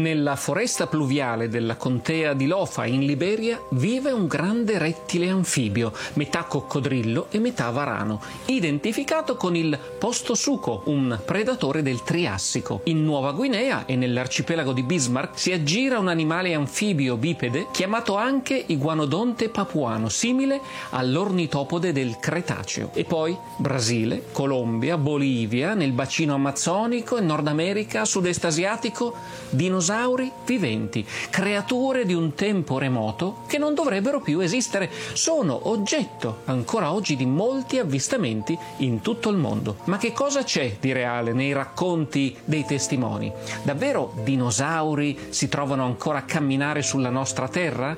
Nella foresta pluviale della contea di Lofa in Liberia vive un grande rettile anfibio, metà coccodrillo e metà varano, identificato con il postosuco, un predatore del Triassico. In Nuova Guinea e nell'arcipelago di Bismarck si aggira un animale anfibio bipede chiamato anche iguanodonte papuano, simile all'ornitopode del Cretaceo. E poi Brasile, Colombia, Bolivia, nel bacino amazzonico, Nord America, sud-est asiatico, dinosauri dinosauri viventi, creature di un tempo remoto che non dovrebbero più esistere, sono oggetto ancora oggi di molti avvistamenti in tutto il mondo. Ma che cosa c'è di reale nei racconti dei testimoni? Davvero dinosauri si trovano ancora a camminare sulla nostra terra?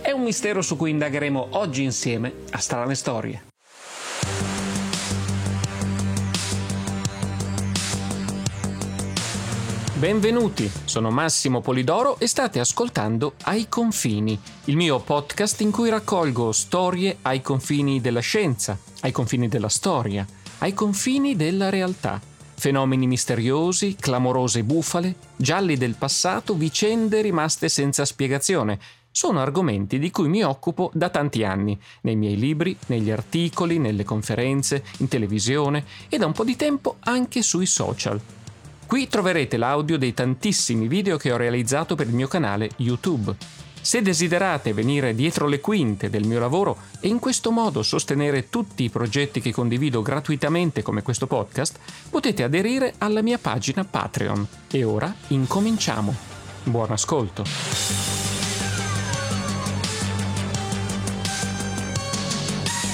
È un mistero su cui indagheremo oggi insieme a Strane Storie. Benvenuti, sono Massimo Polidoro e state ascoltando Ai confini, il mio podcast in cui raccolgo storie ai confini della scienza, ai confini della storia, ai confini della realtà. Fenomeni misteriosi, clamorose bufale, gialli del passato, vicende rimaste senza spiegazione. Sono argomenti di cui mi occupo da tanti anni, nei miei libri, negli articoli, nelle conferenze, in televisione e da un po' di tempo anche sui social. Qui troverete l'audio dei tantissimi video che ho realizzato per il mio canale YouTube. Se desiderate venire dietro le quinte del mio lavoro e in questo modo sostenere tutti i progetti che condivido gratuitamente come questo podcast, potete aderire alla mia pagina Patreon. E ora incominciamo. Buon ascolto.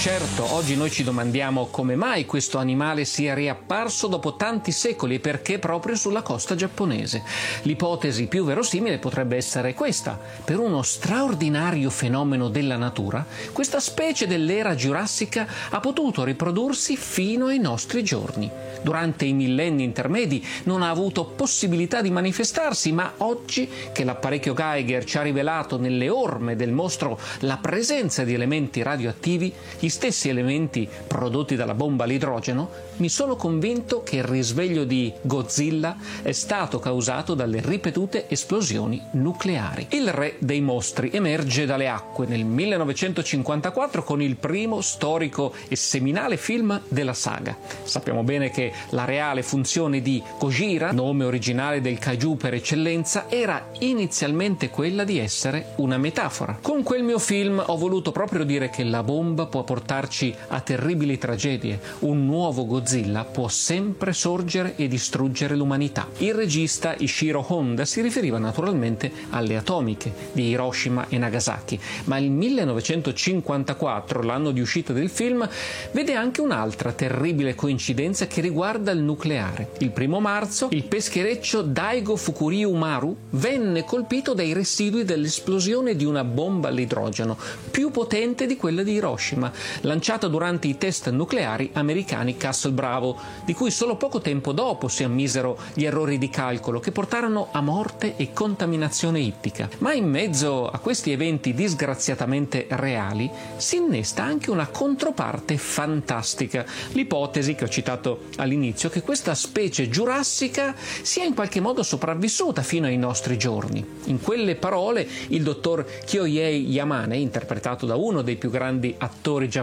Certo, oggi noi ci domandiamo come mai questo animale sia riapparso dopo tanti secoli e perché proprio sulla costa giapponese. L'ipotesi più verosimile potrebbe essere questa. Per uno straordinario fenomeno della natura, questa specie dell'era giurassica ha potuto riprodursi fino ai nostri giorni. Durante i millenni intermedi non ha avuto possibilità di manifestarsi, ma oggi che l'apparecchio Geiger ci ha rivelato nelle orme del mostro la presenza di elementi radioattivi, gli stessi elementi prodotti dalla bomba all'idrogeno, mi sono convinto che il risveglio di Godzilla è stato causato dalle ripetute esplosioni nucleari. Il re dei mostri emerge dalle acque nel 1954 con il primo storico e seminale film della saga. Sappiamo bene che la reale funzione di Gojira, nome originale del kaiju per eccellenza, era inizialmente quella di essere una metafora. Con quel mio film ho voluto proprio dire che la bomba può portarci a terribili tragedie. Un nuovo Godzilla può sempre sorgere e distruggere l'umanità. Il regista Ishiro Honda si riferiva naturalmente alle atomiche di Hiroshima e Nagasaki, ma il 1954, l'anno di uscita del film, vede anche un'altra terribile coincidenza che riguarda il nucleare. Il primo marzo il peschereccio Daigo Fukuryu Maru venne colpito dai residui dell'esplosione di una bomba all'idrogeno, più potente di quella di Hiroshima, lanciata durante i test nucleari americani Castle Bravo, di cui solo poco tempo dopo si ammisero gli errori di calcolo che portarono a morte e contaminazione ittica. Ma in mezzo a questi eventi disgraziatamente reali si innesta anche una controparte fantastica, l'ipotesi che ho citato all'inizio che questa specie giurassica sia in qualche modo sopravvissuta fino ai nostri giorni. In quelle parole il dottor Kyohei Yamane, interpretato da uno dei più grandi attori giapponesi,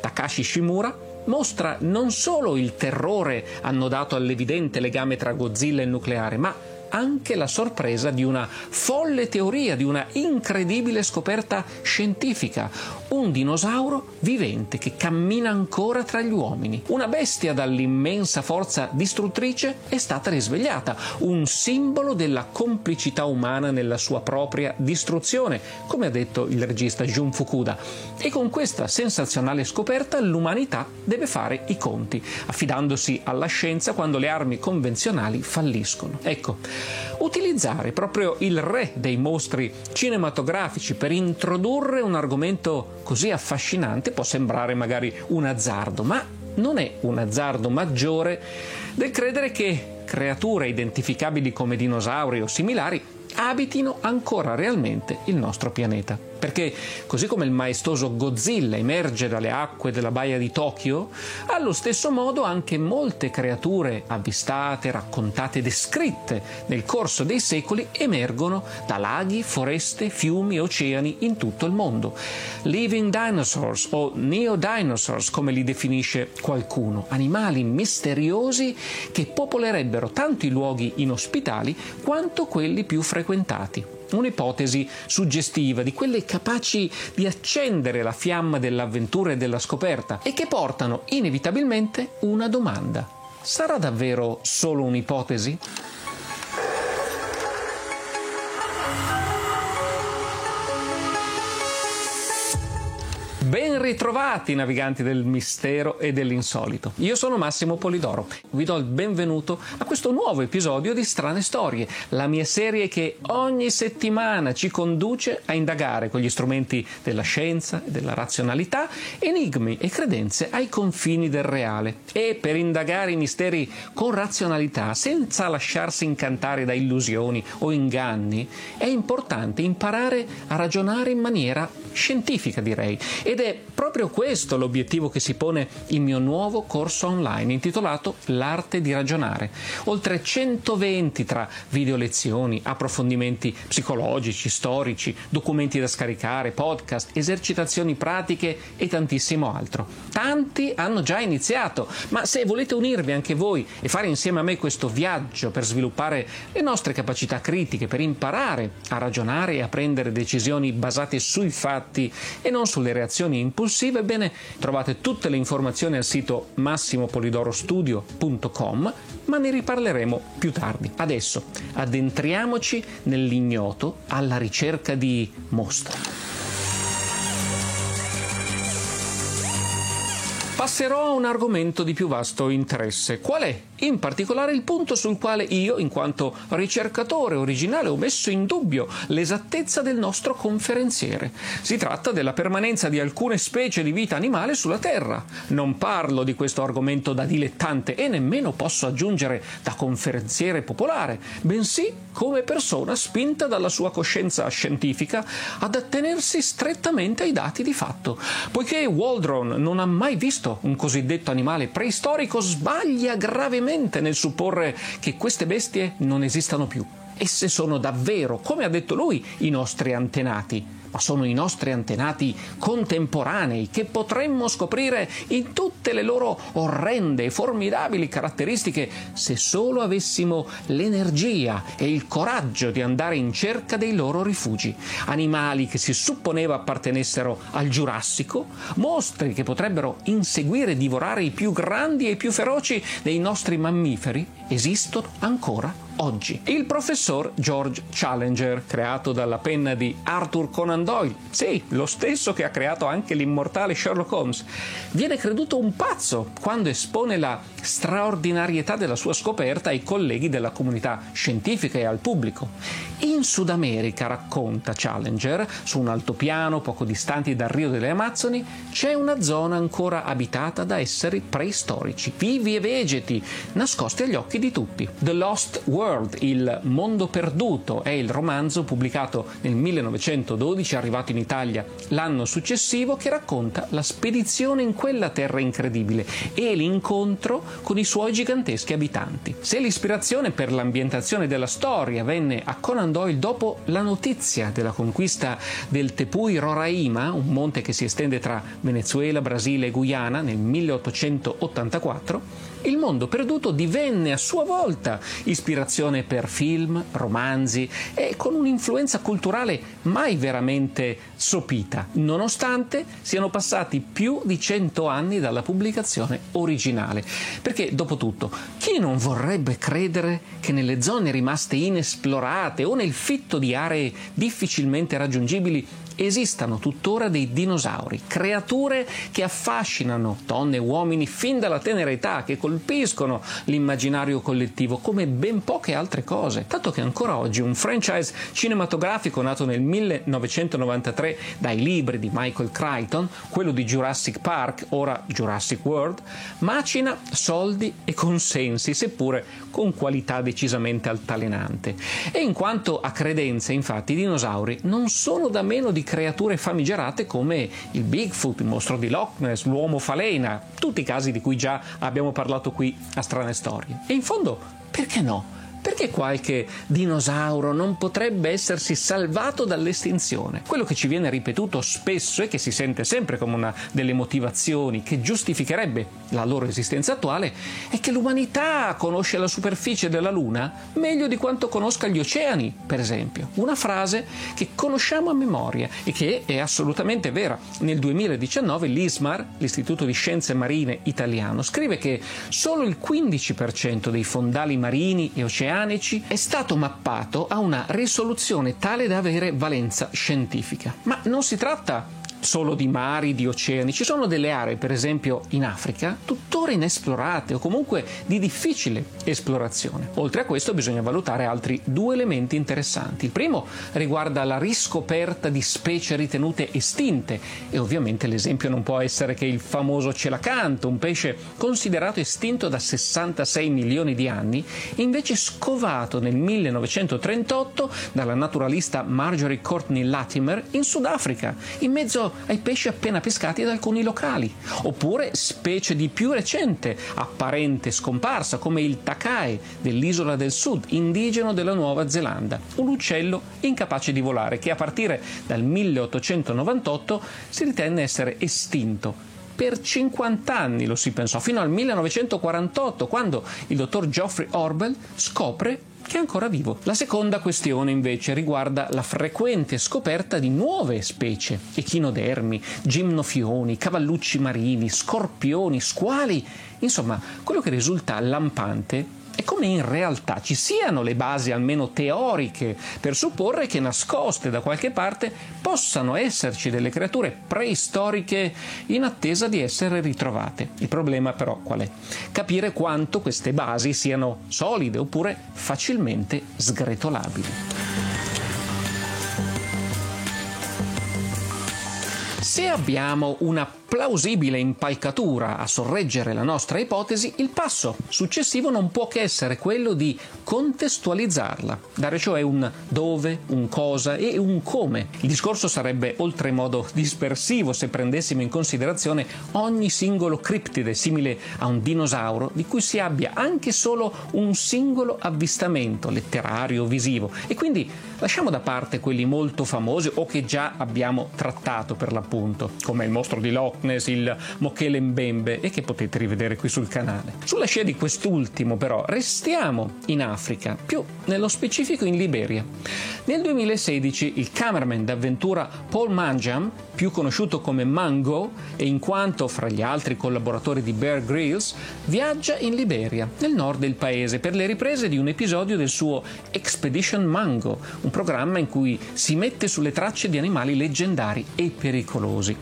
Takashi Shimura, mostra non solo il terrore annodato all'evidente legame tra Godzilla e il nucleare, ma anche la sorpresa di una folle teoria, di una incredibile scoperta scientifica, un dinosauro vivente che cammina ancora tra gli uomini. Una bestia dall'immensa forza distruttrice è stata risvegliata, un simbolo della complicità umana nella sua propria distruzione, come ha detto il regista Jun Fukuda. E con questa sensazionale scoperta l'umanità deve fare i conti, affidandosi alla scienza quando le armi convenzionali falliscono. Ecco, utilizzare proprio il re dei mostri cinematografici per introdurre un argomento così affascinante può sembrare magari un azzardo, ma non è un azzardo maggiore del credere che creature identificabili come dinosauri o similari abitino ancora realmente il nostro pianeta. Perché così come il maestoso Godzilla emerge dalle acque della baia di Tokyo, allo stesso modo anche molte creature avvistate, raccontate, descritte nel corso dei secoli emergono da laghi, foreste, fiumi, oceani in tutto il mondo. Living dinosaurs o neo-dinosaurs, come li definisce qualcuno, animali misteriosi che popolerebbero tanto i luoghi inospitali quanto quelli più frequentati un'ipotesi suggestiva di quelle capaci di accendere la fiamma dell'avventura e della scoperta e che portano inevitabilmente una domanda. Sarà davvero solo un'ipotesi? Ben ritrovati naviganti del mistero e dell'insolito. Io sono Massimo Polidoro. Vi do il benvenuto a questo nuovo episodio di Strane Storie, la mia serie che ogni settimana ci conduce a indagare con gli strumenti della scienza e della razionalità enigmi e credenze ai confini del reale. E per indagare i misteri con razionalità, senza lasciarsi incantare da illusioni o inganni, è importante imparare a ragionare in maniera scientifica, direi, ed ed è proprio questo l'obiettivo che si pone il mio nuovo corso online intitolato L'arte di ragionare. Oltre 120 tra video lezioni, approfondimenti psicologici, storici, documenti da scaricare, podcast, esercitazioni pratiche e tantissimo altro. Tanti hanno già iniziato, ma se volete unirvi anche voi e fare insieme a me questo viaggio per sviluppare le nostre capacità critiche, per imparare a ragionare e a prendere decisioni basate sui fatti e non sulle reazioni azioni impulsive, ebbene trovate tutte le informazioni al sito massimopolidorostudio.com, ma ne riparleremo più tardi. Adesso addentriamoci nell'ignoto alla ricerca di mostri. Passerò a un argomento di più vasto interesse. Qual è? In particolare il punto sul quale io, in quanto ricercatore originale, ho messo in dubbio l'esattezza del nostro conferenziere. Si tratta della permanenza di alcune specie di vita animale sulla Terra. Non parlo di questo argomento da dilettante e nemmeno posso aggiungere da conferenziere popolare, bensì come persona spinta dalla sua coscienza scientifica ad attenersi strettamente ai dati di fatto. Poiché Waldron non ha mai visto un cosiddetto animale preistorico sbaglia gravemente nel supporre che queste bestie non esistano più. Esse sono davvero, come ha detto lui, i nostri antenati ma sono i nostri antenati contemporanei che potremmo scoprire in tutte le loro orrende e formidabili caratteristiche se solo avessimo l'energia e il coraggio di andare in cerca dei loro rifugi. Animali che si supponeva appartenessero al Giurassico, mostri che potrebbero inseguire e divorare i più grandi e i più feroci dei nostri mammiferi, esistono ancora oggi. Il professor George Challenger, creato dalla penna di Arthur Conan Doyle, sì, lo stesso che ha creato anche l'immortale Sherlock Holmes, viene creduto un pazzo quando espone la straordinarietà della sua scoperta ai colleghi della comunità scientifica e al pubblico. In Sud America, racconta Challenger, su un altopiano poco distanti dal Rio delle Amazzoni, c'è una zona ancora abitata da esseri preistorici, vivi e vegeti, nascosti agli occhi di tutti. The Lost World World, il mondo perduto, è il romanzo pubblicato nel 1912, arrivato in Italia l'anno successivo, che racconta la spedizione in quella terra incredibile e l'incontro con i suoi giganteschi abitanti. Se l'ispirazione per l'ambientazione della storia venne a Conan Doyle dopo la notizia della conquista del Tepui Roraima, un monte che si estende tra Venezuela, Brasile e Guyana nel 1884, il mondo perduto divenne a sua volta ispirazione per film, romanzi e con un'influenza culturale mai veramente sopita, nonostante siano passati più di cento anni dalla pubblicazione originale. Perché, dopo tutto, chi non vorrebbe credere che nelle zone rimaste inesplorate o nel fitto di aree difficilmente raggiungibili esistano tuttora dei dinosauri, creature che affascinano donne e uomini fin dalla tenera età, che colpiscono l'immaginario collettivo come ben poche altre cose. Tanto che ancora oggi un franchise cinematografico nato nel 1993 dai libri di Michael Crichton, quello di Jurassic Park, ora Jurassic World, macina soldi e consensi, seppure con qualità decisamente altalenante. E in quanto a credenze, infatti, i dinosauri non sono da meno di creature famigerate come il Bigfoot, il mostro di Loch Ness, l'uomo falena, tutti i casi di cui già abbiamo parlato qui a Strane Storie. E in fondo, perché no? Perché qualche dinosauro non potrebbe essersi salvato dall'estinzione? Quello che ci viene ripetuto spesso e che si sente sempre come una delle motivazioni che giustificherebbe la loro esistenza attuale è che l'umanità conosce la superficie della Luna meglio di quanto conosca gli oceani, per esempio. Una frase che conosciamo a memoria e che è assolutamente vera. Nel 2019 l'ISMAR, l'Istituto di Scienze Marine Italiano, scrive che solo il 15% dei fondali marini e oceani oceanici è stato mappato a una risoluzione tale da avere valenza scientifica. Ma non si tratta solo di mari, di oceani. Ci sono delle aree, per esempio in Africa, tuttora inesplorate o comunque di difficile esplorazione. Oltre a questo bisogna valutare altri due elementi interessanti. Il primo riguarda la riscoperta di specie ritenute estinte e ovviamente l'esempio non può essere che il famoso celacanto, un pesce considerato estinto da 66 milioni di anni, invece scovato nel 1938 dalla naturalista Marjorie Courtney Latimer in Sudafrica, in mezzo ai pesci appena pescati da alcuni locali, oppure specie di più recente apparente scomparsa come il takae dell'isola del sud, indigeno della Nuova Zelanda, un uccello incapace di volare che a partire dal 1898 si ritenne essere estinto. Per 50 anni lo si pensò, fino al 1948, quando il dottor Geoffrey Orbel scopre che è ancora vivo. La seconda questione invece riguarda la frequente scoperta di nuove specie, echinodermi, gimnofioni, cavallucci marini, scorpioni, squali, insomma, quello che risulta lampante come in realtà ci siano le basi almeno teoriche per supporre che nascoste da qualche parte possano esserci delle creature preistoriche in attesa di essere ritrovate. Il problema però qual è? Capire quanto queste basi siano solide oppure facilmente sgretolabili. Se abbiamo una plausibile impalcatura a sorreggere la nostra ipotesi, il passo successivo non può che essere quello di contestualizzarla, dare cioè un dove, un cosa e un come. Il discorso sarebbe oltremodo dispersivo se prendessimo in considerazione ogni singolo criptide simile a un dinosauro di cui si abbia anche solo un singolo avvistamento letterario o visivo e quindi lasciamo da parte quelli molto famosi o che già abbiamo trattato per l'appunto, come il mostro di Loch Ness, il Mochele Mbembe e che potete rivedere qui sul canale. Sulla scia di quest'ultimo però restiamo in Africa, più nello specifico in Liberia. Nel 2016 il cameraman d'avventura Paul Manjam, più conosciuto come Mango e in quanto fra gli altri collaboratori di Bear Grylls, viaggia in Liberia, nel nord del paese, per le riprese di un episodio del suo Expedition Mango, un programma in cui si mette sulle tracce di animali leggendari e pericolosi.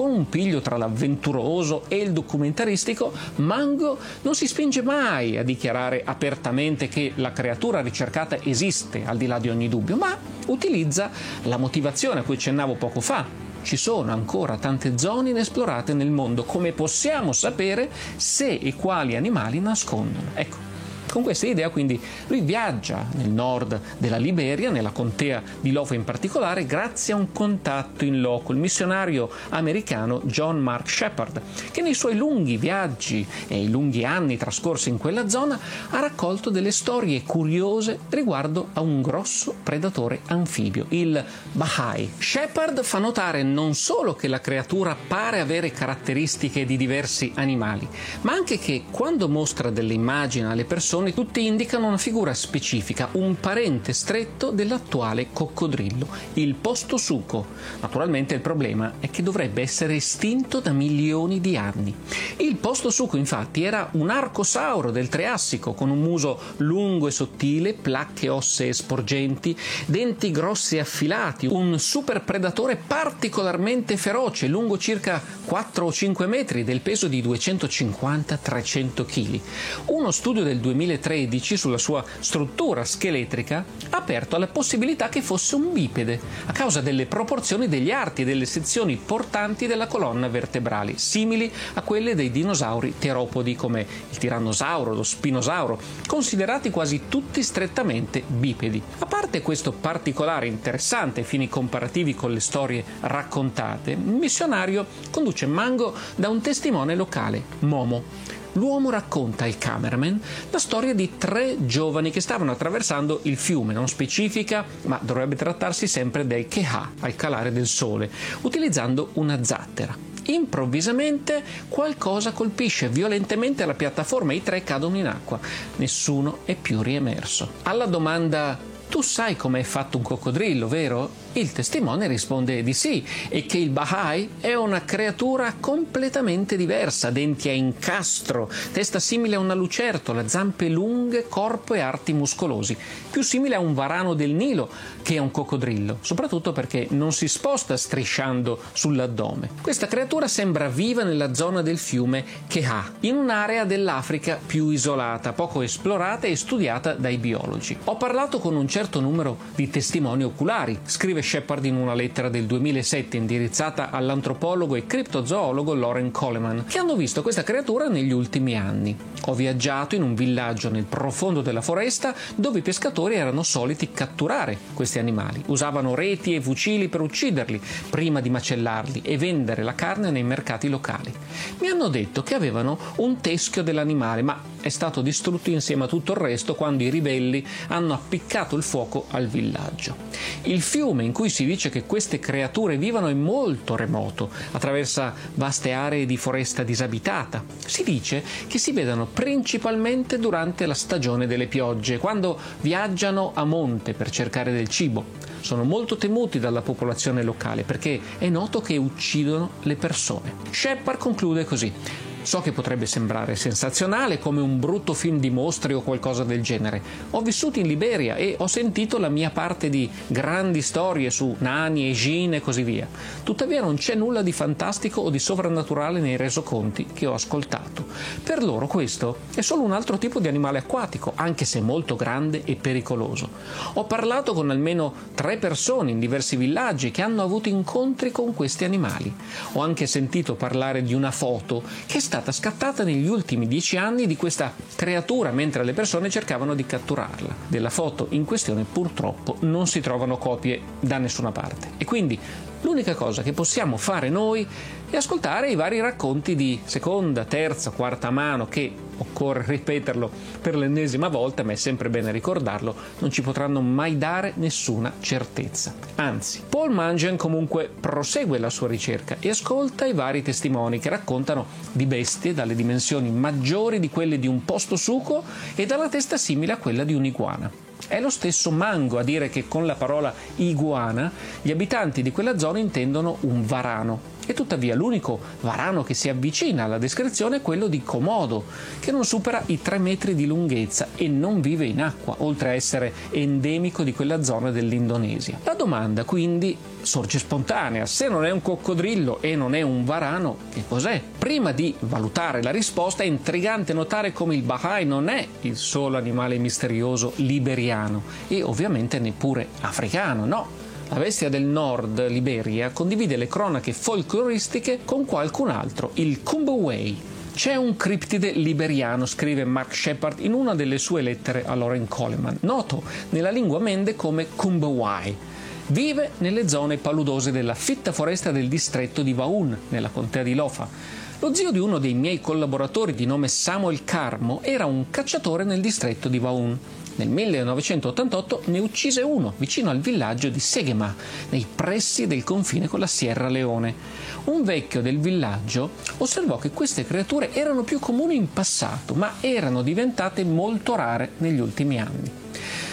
Con un piglio tra l'avventuroso e il documentaristico, Mango non si spinge mai a dichiarare apertamente che la creatura ricercata esiste, al di là di ogni dubbio, ma utilizza la motivazione a cui accennavo poco fa, ci sono ancora tante zone inesplorate nel mondo, come possiamo sapere se e quali animali nascondono? Ecco, con questa idea quindi lui viaggia nel nord della Liberia, nella contea di Lofa in particolare, grazie a un contatto in loco, il missionario americano John Mark Shepard, che nei suoi lunghi viaggi e i lunghi anni trascorsi in quella zona ha raccolto delle storie curiose riguardo a un grosso predatore anfibio, il Bahai. Shepard fa notare non solo che la creatura pare avere caratteristiche di diversi animali, ma anche che quando mostra delle immagini alle persone persone tutti indicano una figura specifica, un parente stretto dell'attuale coccodrillo, il postosuco. Naturalmente il problema è che dovrebbe essere estinto da milioni di anni. Il postosuco infatti era un arcosauro del Triassico con un muso lungo e sottile, placche ossee sporgenti, denti grossi e affilati, un super predatore particolarmente feroce, lungo circa 4 o 5 metri, del peso di 250-300 kg. Uno studio del 2000 2013 sulla sua struttura scheletrica ha aperto alla possibilità che fosse un bipede, a causa delle proporzioni degli arti e delle sezioni portanti della colonna vertebrali, simili a quelle dei dinosauri teropodi come il tirannosauro, lo spinosauro, considerati quasi tutti strettamente bipedi. A parte questo particolare interessante ai fini comparativi con le storie raccontate, il missionario conduce Mango da un testimone locale, Momo l'uomo racconta al cameraman la storia di tre giovani che stavano attraversando il fiume, non specifica, ma dovrebbe trattarsi sempre del Keha, al calare del sole, utilizzando una zattera. Improvvisamente qualcosa colpisce violentemente la piattaforma e i tre cadono in acqua. Nessuno è più riemerso. Alla domanda tu sai come è fatto un coccodrillo, vero? Il testimone risponde di sì e che il Baha'i è una creatura completamente diversa, denti a incastro, testa simile a una lucertola, zampe lunghe, corpo e arti muscolosi, più simile a un varano del Nilo che a un coccodrillo, soprattutto perché non si sposta strisciando sull'addome. Questa creatura sembra viva nella zona del fiume Keha, in un'area dell'Africa più isolata, poco esplorata e studiata dai biologi. Ho parlato con un certo numero di testimoni oculari, scrive scrive Shepard in una lettera del 2007 indirizzata all'antropologo e criptozoologo Lauren Coleman, che hanno visto questa creatura negli ultimi anni. Ho viaggiato in un villaggio nel profondo della foresta dove i pescatori erano soliti catturare questi animali. Usavano reti e fucili per ucciderli prima di macellarli e vendere la carne nei mercati locali. Mi hanno detto che avevano un teschio dell'animale, ma è stato distrutto insieme a tutto il resto quando i ribelli hanno appiccato il fuoco al villaggio. Il fiume in cui si dice che queste creature vivano è molto remoto, attraversa vaste aree di foresta disabitata. Si dice che si vedano principalmente durante la stagione delle piogge, quando viaggiano a monte per cercare del cibo. Sono molto temuti dalla popolazione locale perché è noto che uccidono le persone. Shepard conclude così. So che potrebbe sembrare sensazionale come un brutto film di mostri o qualcosa del genere. Ho vissuto in Liberia e ho sentito la mia parte di grandi storie su nani, egine e così via. Tuttavia non c'è nulla di fantastico o di sovrannaturale nei resoconti che ho ascoltato. Per loro questo è solo un altro tipo di animale acquatico, anche se molto grande e pericoloso. Ho parlato con almeno tre persone in diversi villaggi che hanno avuto incontri con questi animali. Ho anche sentito parlare di una foto che stata scattata negli ultimi dieci anni di questa creatura mentre le persone cercavano di catturarla. Della foto in questione purtroppo non si trovano copie da nessuna parte. E quindi l'unica cosa che possiamo fare noi è ascoltare i vari racconti di seconda, terza, quarta mano che occorre ripeterlo per l'ennesima volta, ma è sempre bene ricordarlo, non ci potranno mai dare nessuna certezza. Anzi, Paul Mangian comunque prosegue la sua ricerca e ascolta i vari testimoni che raccontano di bestie dalle dimensioni maggiori di quelle di un posto suco e dalla testa simile a quella di un'iguana. È lo stesso Mango a dire che con la parola iguana gli abitanti di quella zona intendono un varano e tuttavia l'unico varano che si avvicina alla descrizione è quello di Komodo, che non supera i 3 metri di lunghezza e non vive in acqua, oltre a essere endemico di quella zona dell'Indonesia. La domanda quindi sorge spontanea, se non è un coccodrillo e non è un varano, che cos'è? Prima di valutare la risposta è intrigante notare come il Baha'i non è il solo animale misterioso liberiano e ovviamente neppure africano, no, la bestia del nord, Liberia, condivide le cronache folcloristiche con qualcun altro, il Kumbaway. C'è un criptide liberiano, scrive Mark Shepard in una delle sue lettere a Lauren Coleman, noto nella lingua mende come Kumbawai. Vive nelle zone paludose della fitta foresta del distretto di Vaun, nella contea di Lofa. Lo zio di uno dei miei collaboratori di nome Samuel Carmo era un cacciatore nel distretto di Vaun. Nel 1988 ne uccise uno vicino al villaggio di Seghema, nei pressi del confine con la Sierra Leone. Un vecchio del villaggio osservò che queste creature erano più comuni in passato, ma erano diventate molto rare negli ultimi anni.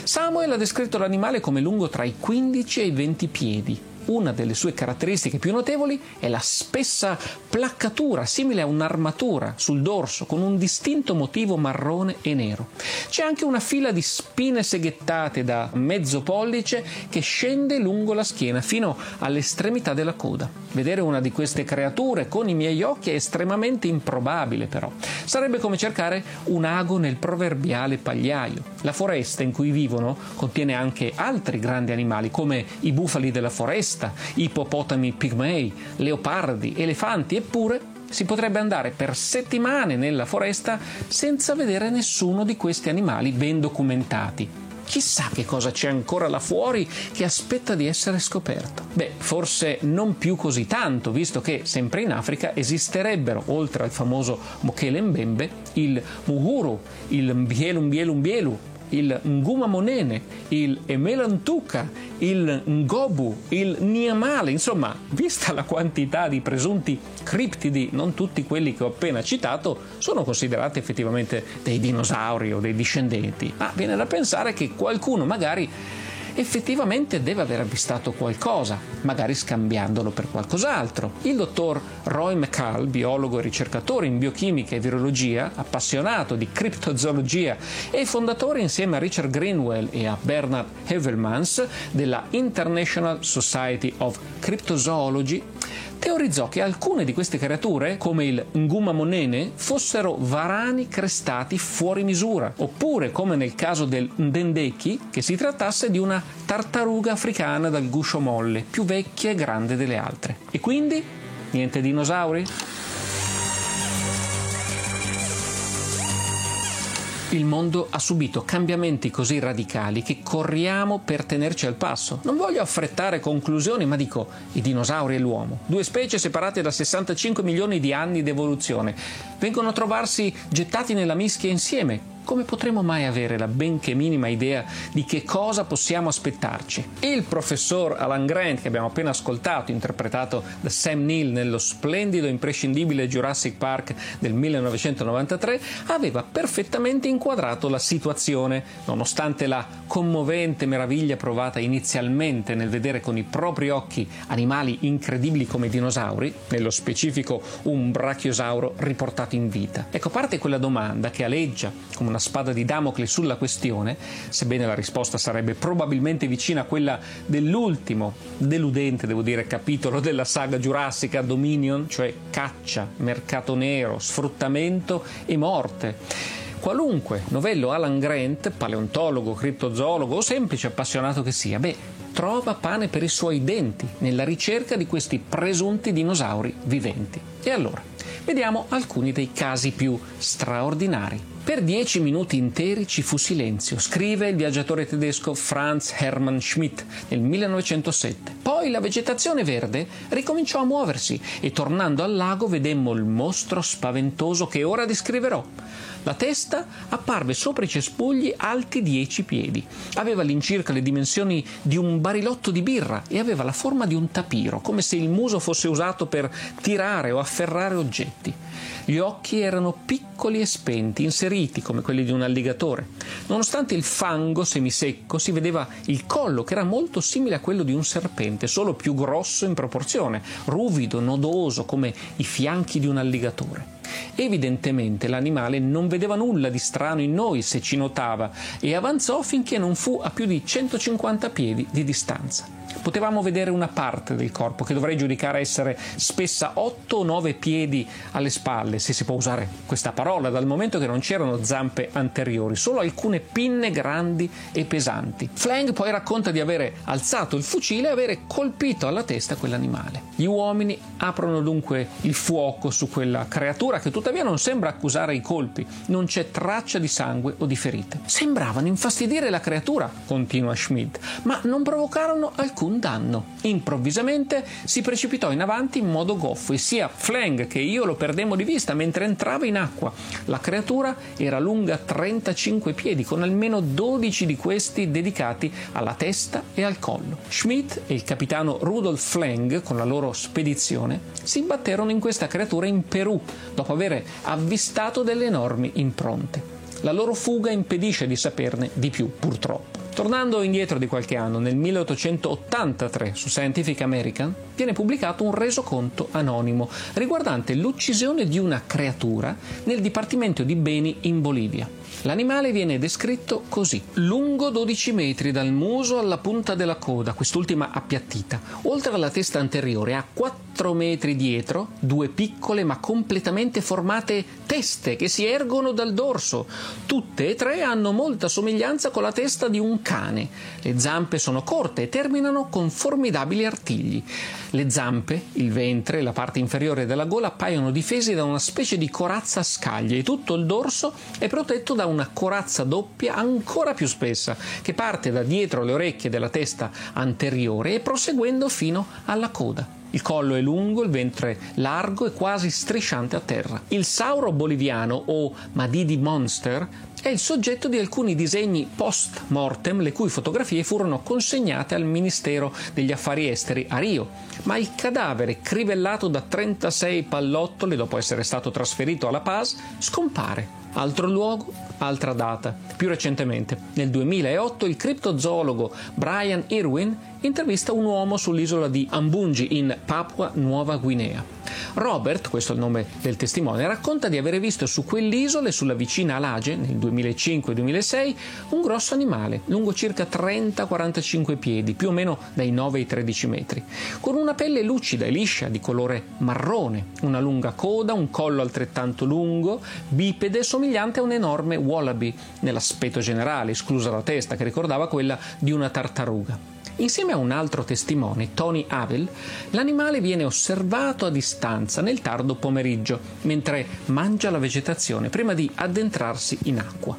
Samuel ha descritto l'animale come lungo tra i 15 e i 20 piedi, una delle sue caratteristiche più notevoli è la spessa placcatura, simile a un'armatura sul dorso, con un distinto motivo marrone e nero. C'è anche una fila di spine seghettate da mezzo pollice che scende lungo la schiena fino all'estremità della coda. Vedere una di queste creature con i miei occhi è estremamente improbabile, però. Sarebbe come cercare un ago nel proverbiale pagliaio. La foresta in cui vivono contiene anche altri grandi animali, come i bufali della foresta, ippopotami pigmei, leopardi, elefanti, eppure si potrebbe andare per settimane nella foresta senza vedere nessuno di questi animali ben documentati. Chissà che cosa c'è ancora là fuori che aspetta di essere scoperto. Beh, forse non più così tanto, visto che sempre in Africa esisterebbero, oltre al famoso Mokele Mbembe, il Muhuru, il Mbielu Mbielu Mbielu, il Nguma Monene, il Emelantuka, il Ngobu, il Niamale, insomma, vista la quantità di presunti criptidi, non tutti quelli che ho appena citato, sono considerati effettivamente dei dinosauri o dei discendenti, ma viene da pensare che qualcuno magari effettivamente deve aver avvistato qualcosa, magari scambiandolo per qualcos'altro. Il dottor Roy McCall, biologo e ricercatore in biochimica e virologia, appassionato di criptozoologia e fondatore insieme a Richard Greenwell e a Bernard Hevelmans della International Society of Cryptozoology, teorizzò che alcune di queste creature, come il Nguma Monene, fossero varani crestati fuori misura, oppure, come nel caso del Ndendeki, che si trattasse di una tartaruga africana dal guscio molle, più vecchia e grande delle altre. E quindi? Niente dinosauri? Il mondo ha subito cambiamenti così radicali che corriamo per tenerci al passo. Non voglio affrettare conclusioni, ma dico i dinosauri e l'uomo, due specie separate da 65 milioni di anni di evoluzione, vengono a trovarsi gettati nella mischia insieme, come potremo mai avere la benché minima idea di che cosa possiamo aspettarci? Il professor Alan Grant, che abbiamo appena ascoltato, interpretato da Sam Neill nello splendido e imprescindibile Jurassic Park del 1993, aveva perfettamente inquadrato la situazione, nonostante la commovente meraviglia provata inizialmente nel vedere con i propri occhi animali incredibili come i dinosauri, nello specifico un brachiosauro riportato in vita. Ecco, parte quella domanda che aleggia come una una spada di Damocle sulla questione, sebbene la risposta sarebbe probabilmente vicina a quella dell'ultimo, deludente devo dire, capitolo della saga giurassica Dominion, cioè caccia, mercato nero, sfruttamento e morte. Qualunque novello Alan Grant, paleontologo, criptozoologo o semplice appassionato che sia, beh, trova pane per i suoi denti nella ricerca di questi presunti dinosauri viventi. E allora, vediamo alcuni dei casi più straordinari. Per dieci minuti interi ci fu silenzio, scrive il viaggiatore tedesco Franz Hermann Schmidt nel 1907. Poi la vegetazione verde ricominciò a muoversi e tornando al lago vedemmo il mostro spaventoso che ora descriverò. La testa apparve sopra i cespugli alti dieci piedi. Aveva all'incirca le dimensioni di un barilotto di birra e aveva la forma di un tapiro, come se il muso fosse usato per tirare o afferrare oggetti. Gli occhi erano piccoli e spenti, inseriti come quelli di un alligatore. Nonostante il fango semisecco, si vedeva il collo che era molto simile a quello di un serpente, solo più grosso in proporzione, ruvido, nodoso come i fianchi di un alligatore. Evidentemente l'animale non vedeva nulla di strano in noi se ci notava e avanzò finché non fu a più di 150 piedi di distanza. Potevamo vedere una parte del corpo che dovrei giudicare essere spessa 8 o 9 piedi alle spalle, se si può usare questa parola, dal momento che non c'erano zampe anteriori, solo alcune pinne grandi e pesanti. Flang poi racconta di avere alzato il fucile e avere colpito alla testa quell'animale. Gli uomini aprono dunque il fuoco su quella creatura che tuttavia non sembra accusare i colpi, non c'è traccia di sangue o di ferite. Sembravano infastidire la creatura, continua Schmidt, ma non provocarono alcun danno. Improvvisamente si precipitò in avanti in modo goffo e sia Flang che io lo perdemmo di vista mentre entrava in acqua. La creatura era lunga 35 piedi, con almeno 12 di questi dedicati alla testa e al collo. Schmidt e il capitano Rudolf Flang, con la loro spedizione, si imbatterono in questa creatura in Perù, dopo aver avvistato delle enormi impronte. La loro fuga impedisce di saperne di più, purtroppo. Tornando indietro di qualche anno, nel 1883 su Scientific American viene pubblicato un resoconto anonimo riguardante l'uccisione di una creatura nel Dipartimento di Beni in Bolivia. L'animale viene descritto così: lungo 12 metri dal muso alla punta della coda, quest'ultima appiattita. Oltre alla testa anteriore ha 4 metri dietro due piccole ma completamente formate teste che si ergono dal dorso. Tutte e tre hanno molta somiglianza con la testa di un cane. Le zampe sono corte e terminano con formidabili artigli. Le zampe, il ventre e la parte inferiore della gola appaiono difesi da una specie di corazza a scaglie e tutto il dorso è protetto da una corazza doppia ancora più spessa che parte da dietro le orecchie della testa anteriore e proseguendo fino alla coda. Il collo è lungo, il ventre largo e quasi strisciante a terra. Il sauro boliviano o Madidi Monster è il soggetto di alcuni disegni post mortem le cui fotografie furono consegnate al Ministero degli Affari Esteri a Rio, ma il cadavere crivellato da 36 pallottole dopo essere stato trasferito alla Paz scompare. Altro luogo, altra data. Più recentemente, nel 2008, il criptozoologo Brian Irwin intervista un uomo sull'isola di Ambungi in Papua Nuova Guinea. Robert, questo è il nome del testimone, racconta di avere visto su quell'isola e sulla vicina Alage, nel 2005-2006, un grosso animale, lungo circa 30-45 piedi, più o meno dai 9 ai 13 metri, con una pelle lucida e liscia di colore marrone, una lunga coda, un collo altrettanto lungo, bipede, somigliante a un enorme wallaby nell'aspetto generale, esclusa la testa che ricordava quella di una tartaruga. Insieme a un altro testimone, Tony Abel, l'animale viene osservato a distanza nel tardo pomeriggio, mentre mangia la vegetazione prima di addentrarsi in acqua.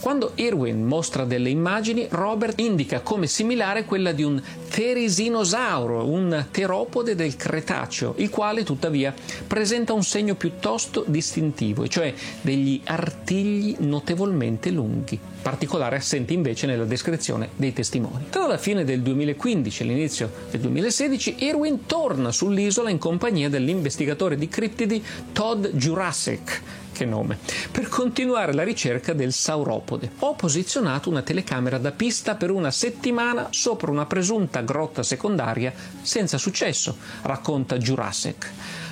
Quando Irwin mostra delle immagini, Robert indica come similare quella di un terisinosauro, un teropode del Cretaceo, il quale tuttavia presenta un segno piuttosto distintivo, cioè degli artigli notevolmente lunghi, particolare assente invece nella descrizione dei testimoni. Tra la fine del 2015 e l'inizio del 2016, Irwin torna sull'isola in compagnia dell'investigatore di criptidi Todd che nome, per continuare la ricerca del sauropode. Ho posizionato una telecamera da pista per una settimana sopra una presunta grotta secondaria senza successo, racconta Jurassic.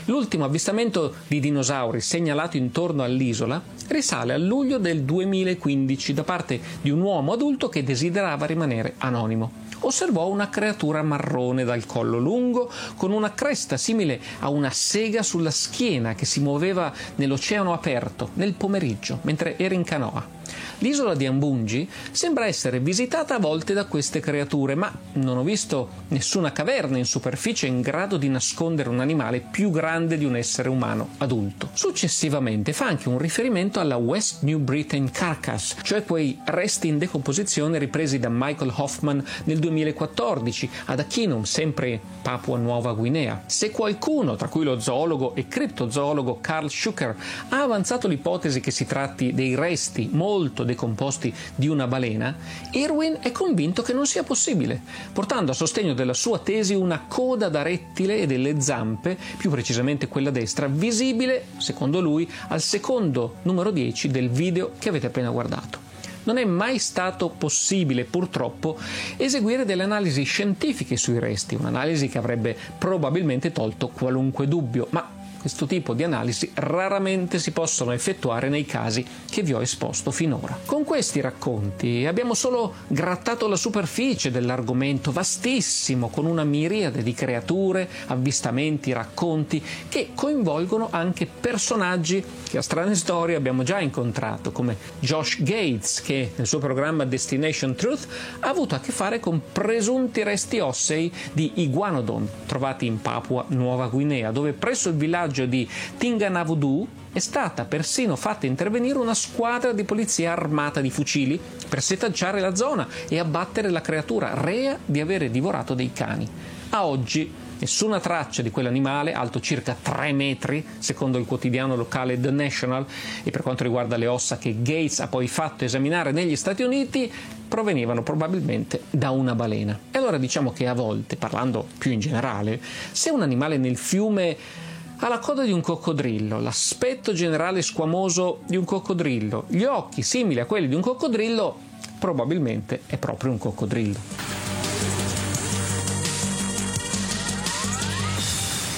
L'ultimo avvistamento di dinosauri segnalato intorno all'isola risale a luglio del 2015 da parte di un uomo adulto che desiderava rimanere anonimo osservò una creatura marrone dal collo lungo, con una cresta simile a una sega sulla schiena che si muoveva nell'oceano aperto nel pomeriggio mentre era in canoa. L'isola di Ambungi sembra essere visitata a volte da queste creature, ma non ho visto nessuna caverna in superficie in grado di nascondere un animale più grande di un essere umano adulto. Successivamente fa anche un riferimento alla West New Britain Carcass, cioè quei resti in decomposizione ripresi da Michael Hoffman nel 2014 ad Akinum, sempre Papua Nuova Guinea. Se qualcuno, tra cui lo zoologo e criptozoologo Carl Schucker, ha avanzato l'ipotesi che si tratti dei resti molto decomposti di una balena, Irwin è convinto che non sia possibile, portando a sostegno della sua tesi una coda da rettile e delle zampe, più precisamente quella destra, visibile, secondo lui, al secondo numero 10 del video che avete appena guardato. Non è mai stato possibile purtroppo eseguire delle analisi scientifiche sui resti, un'analisi che avrebbe probabilmente tolto qualunque dubbio, ma questo tipo di analisi raramente si possono effettuare nei casi che vi ho esposto finora. Con questi racconti abbiamo solo grattato la superficie dell'argomento vastissimo con una miriade di creature, avvistamenti, racconti che coinvolgono anche personaggi che a strane storie abbiamo già incontrato come Josh Gates che nel suo programma Destination Truth ha avuto a che fare con presunti resti ossei di iguanodon trovati in Papua Nuova Guinea dove presso il villaggio villaggio di Tinganavudu è stata persino fatta intervenire una squadra di polizia armata di fucili per setaggiare la zona e abbattere la creatura rea di avere divorato dei cani. A oggi nessuna traccia di quell'animale, alto circa 3 metri, secondo il quotidiano locale The National, e per quanto riguarda le ossa che Gates ha poi fatto esaminare negli Stati Uniti, provenivano probabilmente da una balena. E allora diciamo che a volte, parlando più in generale, se un animale nel fiume ha la coda di un coccodrillo, l'aspetto generale squamoso di un coccodrillo, gli occhi simili a quelli di un coccodrillo, probabilmente è proprio un coccodrillo.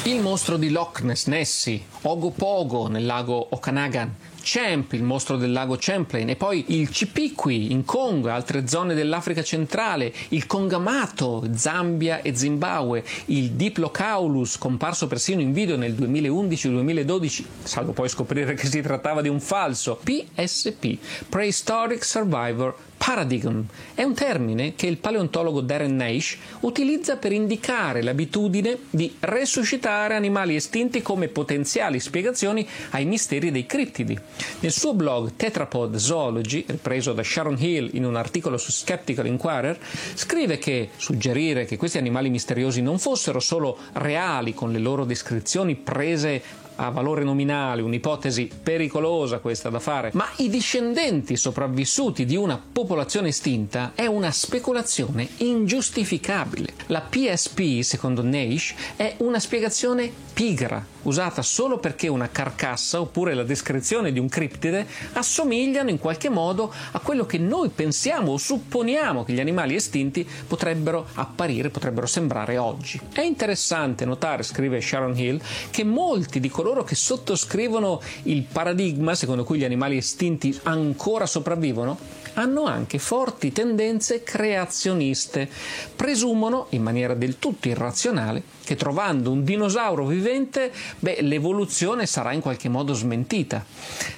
Il mostro di Loch Ness Nessie, Ogopogo nel lago Okanagan, Champ, il mostro del lago Champlain, e poi il Cipiqui in Congo e altre zone dell'Africa centrale, il Congamato, Zambia e Zimbabwe, il Diplocaulus, comparso persino in video nel 2011-2012, salvo poi scoprire che si trattava di un falso, PSP, Prehistoric Survivor Paradigm è un termine che il paleontologo Darren Naish utilizza per indicare l'abitudine di resuscitare animali estinti come potenziali spiegazioni ai misteri dei criptidi. Nel suo blog Tetrapod Zoology, ripreso da Sharon Hill in un articolo su Skeptical Inquirer, scrive che suggerire che questi animali misteriosi non fossero solo reali con le loro descrizioni prese a valore nominale, un'ipotesi pericolosa questa da fare, ma i discendenti sopravvissuti di una popolazione estinta è una speculazione ingiustificabile. La PSP, secondo Naish, è una spiegazione pigra, usata solo perché una carcassa oppure la descrizione di un criptide assomigliano in qualche modo a quello che noi pensiamo o supponiamo che gli animali estinti potrebbero apparire, potrebbero sembrare oggi. È interessante notare, scrive Sharon Hill, che molti di coloro che sottoscrivono il paradigma secondo cui gli animali estinti ancora sopravvivono hanno anche forti tendenze creazioniste. Presumono, in maniera del tutto irrazionale, che trovando un dinosauro vivente, beh, l'evoluzione sarà in qualche modo smentita.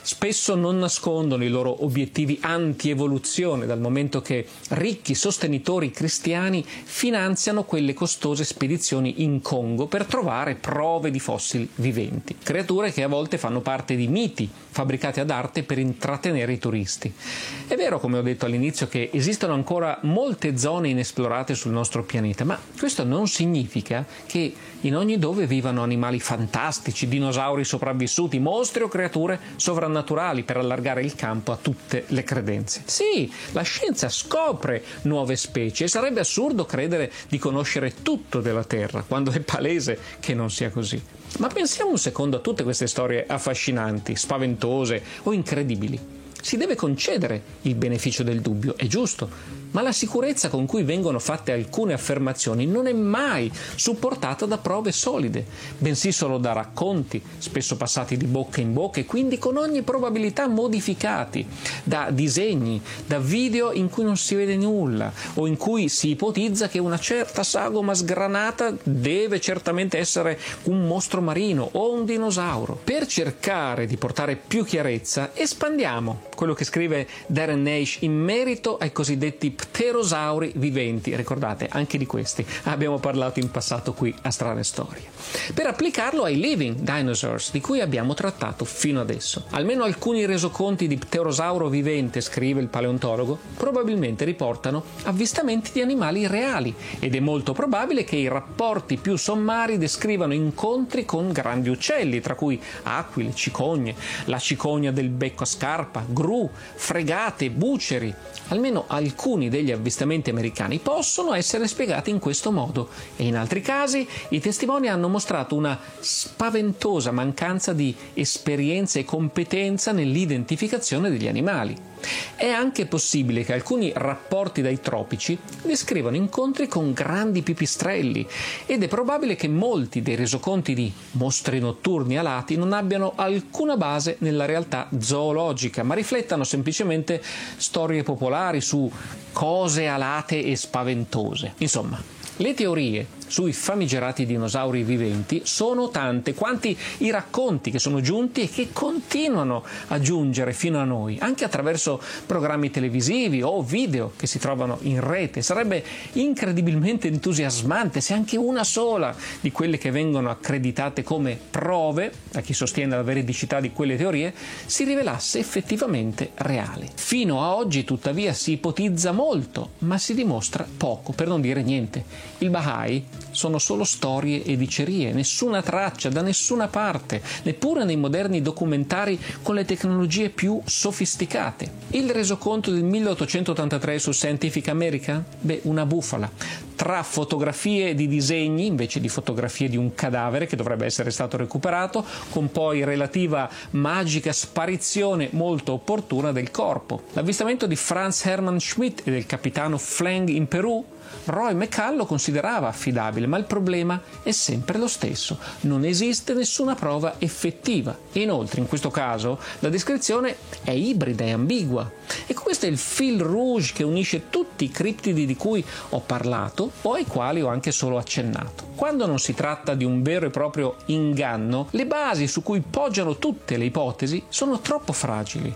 Spesso non nascondono i loro obiettivi anti-evoluzione, dal momento che ricchi sostenitori cristiani finanziano quelle costose spedizioni in Congo per trovare prove di fossili viventi, creature che a volte fanno parte di miti fabbricati ad arte per intrattenere i turisti. È vero, come ho detto all'inizio, che esistono ancora molte zone inesplorate sul nostro pianeta, ma questo non significa che in ogni dove vivano animali fantastici, dinosauri sopravvissuti, mostri o creature sovrannaturali per allargare il campo a tutte le credenze. Sì, la scienza scopre nuove specie e sarebbe assurdo credere di conoscere tutto della Terra, quando è palese che non sia così. Ma pensiamo un secondo a tutte queste storie affascinanti, spaventose o incredibili. Si deve concedere il beneficio del dubbio, è giusto, ma la sicurezza con cui vengono fatte alcune affermazioni non è mai supportata da prove solide, bensì solo da racconti, spesso passati di bocca in bocca e quindi con ogni probabilità modificati, da disegni, da video in cui non si vede nulla o in cui si ipotizza che una certa sagoma sgranata deve certamente essere un mostro marino o un dinosauro. Per cercare di portare più chiarezza, espandiamo quello che scrive Darren Naish in merito ai cosiddetti pterosauri viventi. Ricordate, anche di questi abbiamo parlato in passato qui a Strane Storie. Per applicarlo ai living dinosaurs di cui abbiamo trattato fino adesso. Almeno alcuni resoconti di pterosauro vivente, scrive il paleontologo, probabilmente riportano avvistamenti di animali reali ed è molto probabile che i rapporti più sommari descrivano incontri con grandi uccelli, tra cui aquile, cicogne, la cicogna del becco a scarpa, gru, fregate, buceri. Almeno alcuni degli avvistamenti americani possono essere spiegati in questo modo e in altri casi i testimoni hanno mostrato una spaventosa mancanza di esperienza e competenza nell'identificazione degli animali. È anche possibile che alcuni rapporti dai tropici descrivano incontri con grandi pipistrelli ed è probabile che molti dei resoconti di mostri notturni alati non abbiano alcuna base nella realtà zoologica, ma riflettano semplicemente storie popolari su cose alate e spaventose. Insomma, le teorie sui famigerati dinosauri viventi sono tante quanti i racconti che sono giunti e che continuano a giungere fino a noi, anche attraverso programmi televisivi o video che si trovano in rete. Sarebbe incredibilmente entusiasmante se anche una sola di quelle che vengono accreditate come prove, a chi sostiene la veridicità di quelle teorie, si rivelasse effettivamente reale. Fino a oggi, tuttavia, si ipotizza molto, ma si dimostra poco, per non dire niente. Il Baha'i sono solo storie e dicerie, nessuna traccia da nessuna parte, neppure nei moderni documentari con le tecnologie più sofisticate. Il resoconto del 1883 su Scientific American? Beh, una bufala. Tra fotografie di disegni invece di fotografie di un cadavere che dovrebbe essere stato recuperato, con poi relativa magica sparizione molto opportuna del corpo. L'avvistamento di Franz Hermann Schmidt e del capitano Fleng in Perù Roy McCall lo considerava affidabile, ma il problema è sempre lo stesso. Non esiste nessuna prova effettiva. E inoltre, in questo caso, la descrizione è ibrida e ambigua. E questo è il fil rouge che unisce tutti i criptidi di cui ho parlato o ai quali ho anche solo accennato. Quando non si tratta di un vero e proprio inganno, le basi su cui poggiano tutte le ipotesi sono troppo fragili.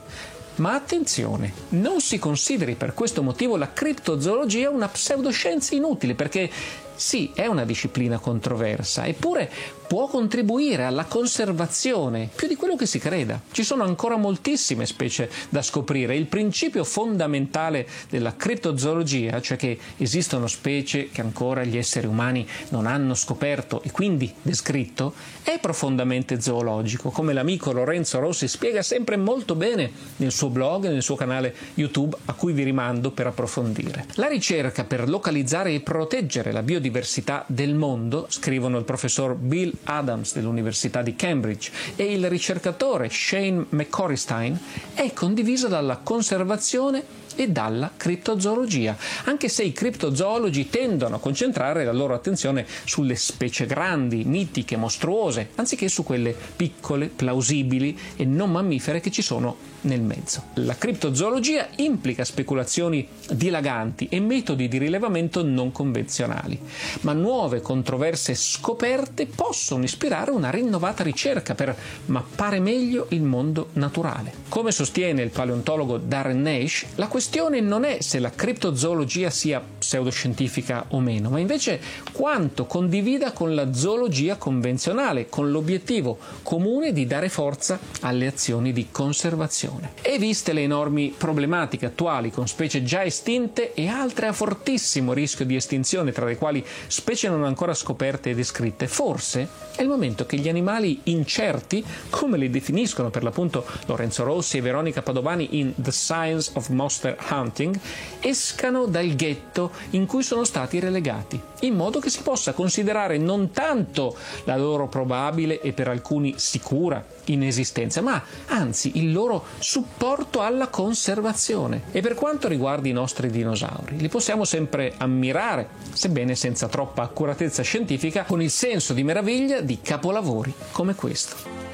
Ma attenzione, non si consideri per questo motivo la criptozoologia una pseudoscienza inutile, perché sì, è una disciplina controversa, eppure può contribuire alla conservazione più di quello che si creda. Ci sono ancora moltissime specie da scoprire. Il principio fondamentale della criptozoologia, cioè che esistono specie che ancora gli esseri umani non hanno scoperto e quindi descritto, è profondamente zoologico, come l'amico Lorenzo Rossi spiega sempre molto bene nel suo blog e nel suo canale YouTube a cui vi rimando per approfondire. La ricerca per localizzare e proteggere la biodiversità del mondo, scrivono il professor Bill Adams dell'Università di Cambridge e il ricercatore Shane McCorristein, è condivisa dalla conservazione e dalla criptozoologia, anche se i criptozoologi tendono a concentrare la loro attenzione sulle specie grandi, mitiche, mostruose, anziché su quelle piccole, plausibili e non mammifere che ci sono nel mezzo. La criptozoologia implica speculazioni dilaganti e metodi di rilevamento non convenzionali, ma nuove controverse scoperte possono ispirare una rinnovata ricerca per mappare meglio il mondo naturale. Come sostiene il paleontologo Darren Nash, la questione non è se la criptozoologia sia pseudoscientifica o meno, ma invece quanto condivida con la zoologia convenzionale, con l'obiettivo comune di dare forza alle azioni di conservazione estinzione. E viste le enormi problematiche attuali con specie già estinte e altre a fortissimo rischio di estinzione, tra le quali specie non ancora scoperte e descritte, forse è il momento che gli animali incerti, come li definiscono per l'appunto Lorenzo Rossi e Veronica Padovani in The Science of Monster Hunting, escano dal ghetto in cui sono stati relegati, in modo che si possa considerare non tanto la loro probabile e per alcuni sicura inesistenza, ma anzi il loro supporto alla conservazione. E per quanto riguarda i nostri dinosauri, li possiamo sempre ammirare, sebbene senza troppa accuratezza scientifica, con il senso di meraviglia di capolavori come questo.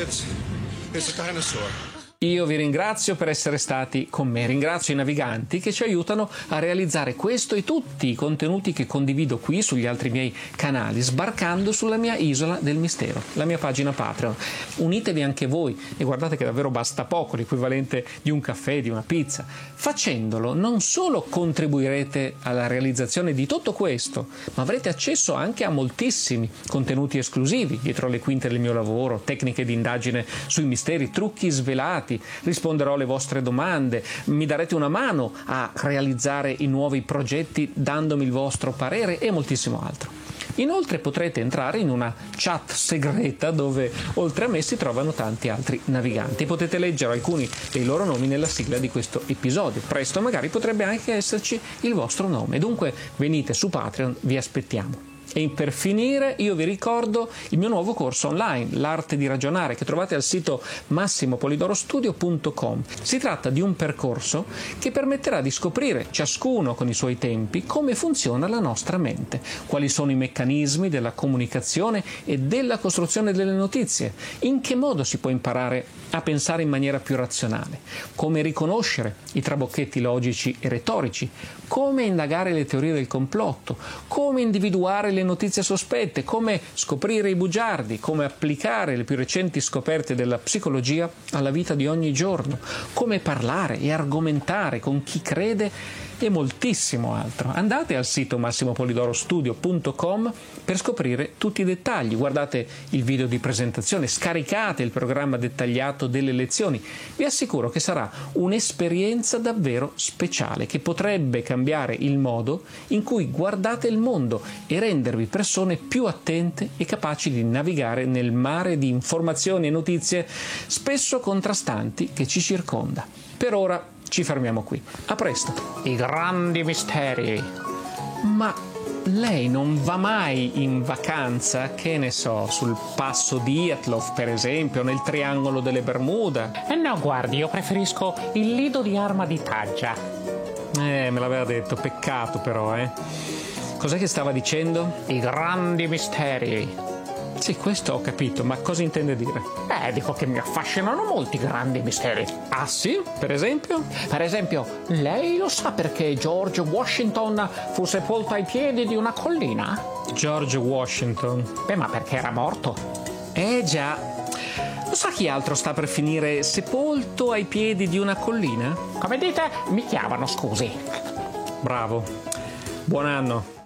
It's, it's a dinosaur. Io vi ringrazio per essere stati con me, ringrazio i naviganti che ci aiutano a realizzare questo e tutti i contenuti che condivido qui sugli altri miei canali, sbarcando sulla mia isola del mistero, la mia pagina Patreon. Unitevi anche voi e guardate che davvero basta poco, l'equivalente di un caffè, di una pizza. Facendolo non solo contribuirete alla realizzazione di tutto questo, ma avrete accesso anche a moltissimi contenuti esclusivi, dietro le quinte del mio lavoro, tecniche di indagine sui misteri, trucchi svelati, contattati, risponderò alle vostre domande, mi darete una mano a realizzare i nuovi progetti dandomi il vostro parere e moltissimo altro. Inoltre potrete entrare in una chat segreta dove oltre a me si trovano tanti altri naviganti. Potete leggere alcuni dei loro nomi nella sigla di questo episodio. Presto magari potrebbe anche esserci il vostro nome. Dunque venite su Patreon, vi aspettiamo. E per finire io vi ricordo il mio nuovo corso online, L'arte di ragionare, che trovate al sito massimopolidorostudio.com. Si tratta di un percorso che permetterà di scoprire, ciascuno con i suoi tempi, come funziona la nostra mente, quali sono i meccanismi della comunicazione e della costruzione delle notizie, in che modo si può imparare a pensare in maniera più razionale, come riconoscere i trabocchetti logici e retorici, come indagare le teorie del complotto, come individuare le notizie sospette, come scoprire i bugiardi, come applicare le più recenti scoperte della psicologia alla vita di ogni giorno, come parlare e argomentare con chi crede e moltissimo altro. Andate al sito massimopolidorostudio.com per scoprire tutti i dettagli. Guardate il video di presentazione, scaricate il programma dettagliato delle lezioni. Vi assicuro che sarà un'esperienza davvero speciale che potrebbe cambiare il modo in cui guardate il mondo e rendervi persone più attente e capaci di navigare nel mare di informazioni e notizie spesso contrastanti che ci circonda. Per ora ci fermiamo qui. A presto. I grandi misteri. Ma lei non va mai in vacanza, che ne so, sul passo di Iatlov, per esempio, nel triangolo delle Bermuda? Eh no, guardi, io preferisco il lido di arma di Taggia. Eh, me l'aveva detto, peccato però, eh. Cos'è che stava dicendo? I grandi misteri. Sì, questo ho capito, ma cosa intende dire? Eh, dico che mi affascinano molti grandi misteri. Ah sì? Per esempio? Per esempio, lei lo sa perché George Washington fu sepolto ai piedi di una collina? George Washington. Beh, ma perché era morto? Eh già. Lo sa chi altro sta per finire sepolto ai piedi di una collina? Come dite, mi chiamano, scusi. Bravo. Buon anno.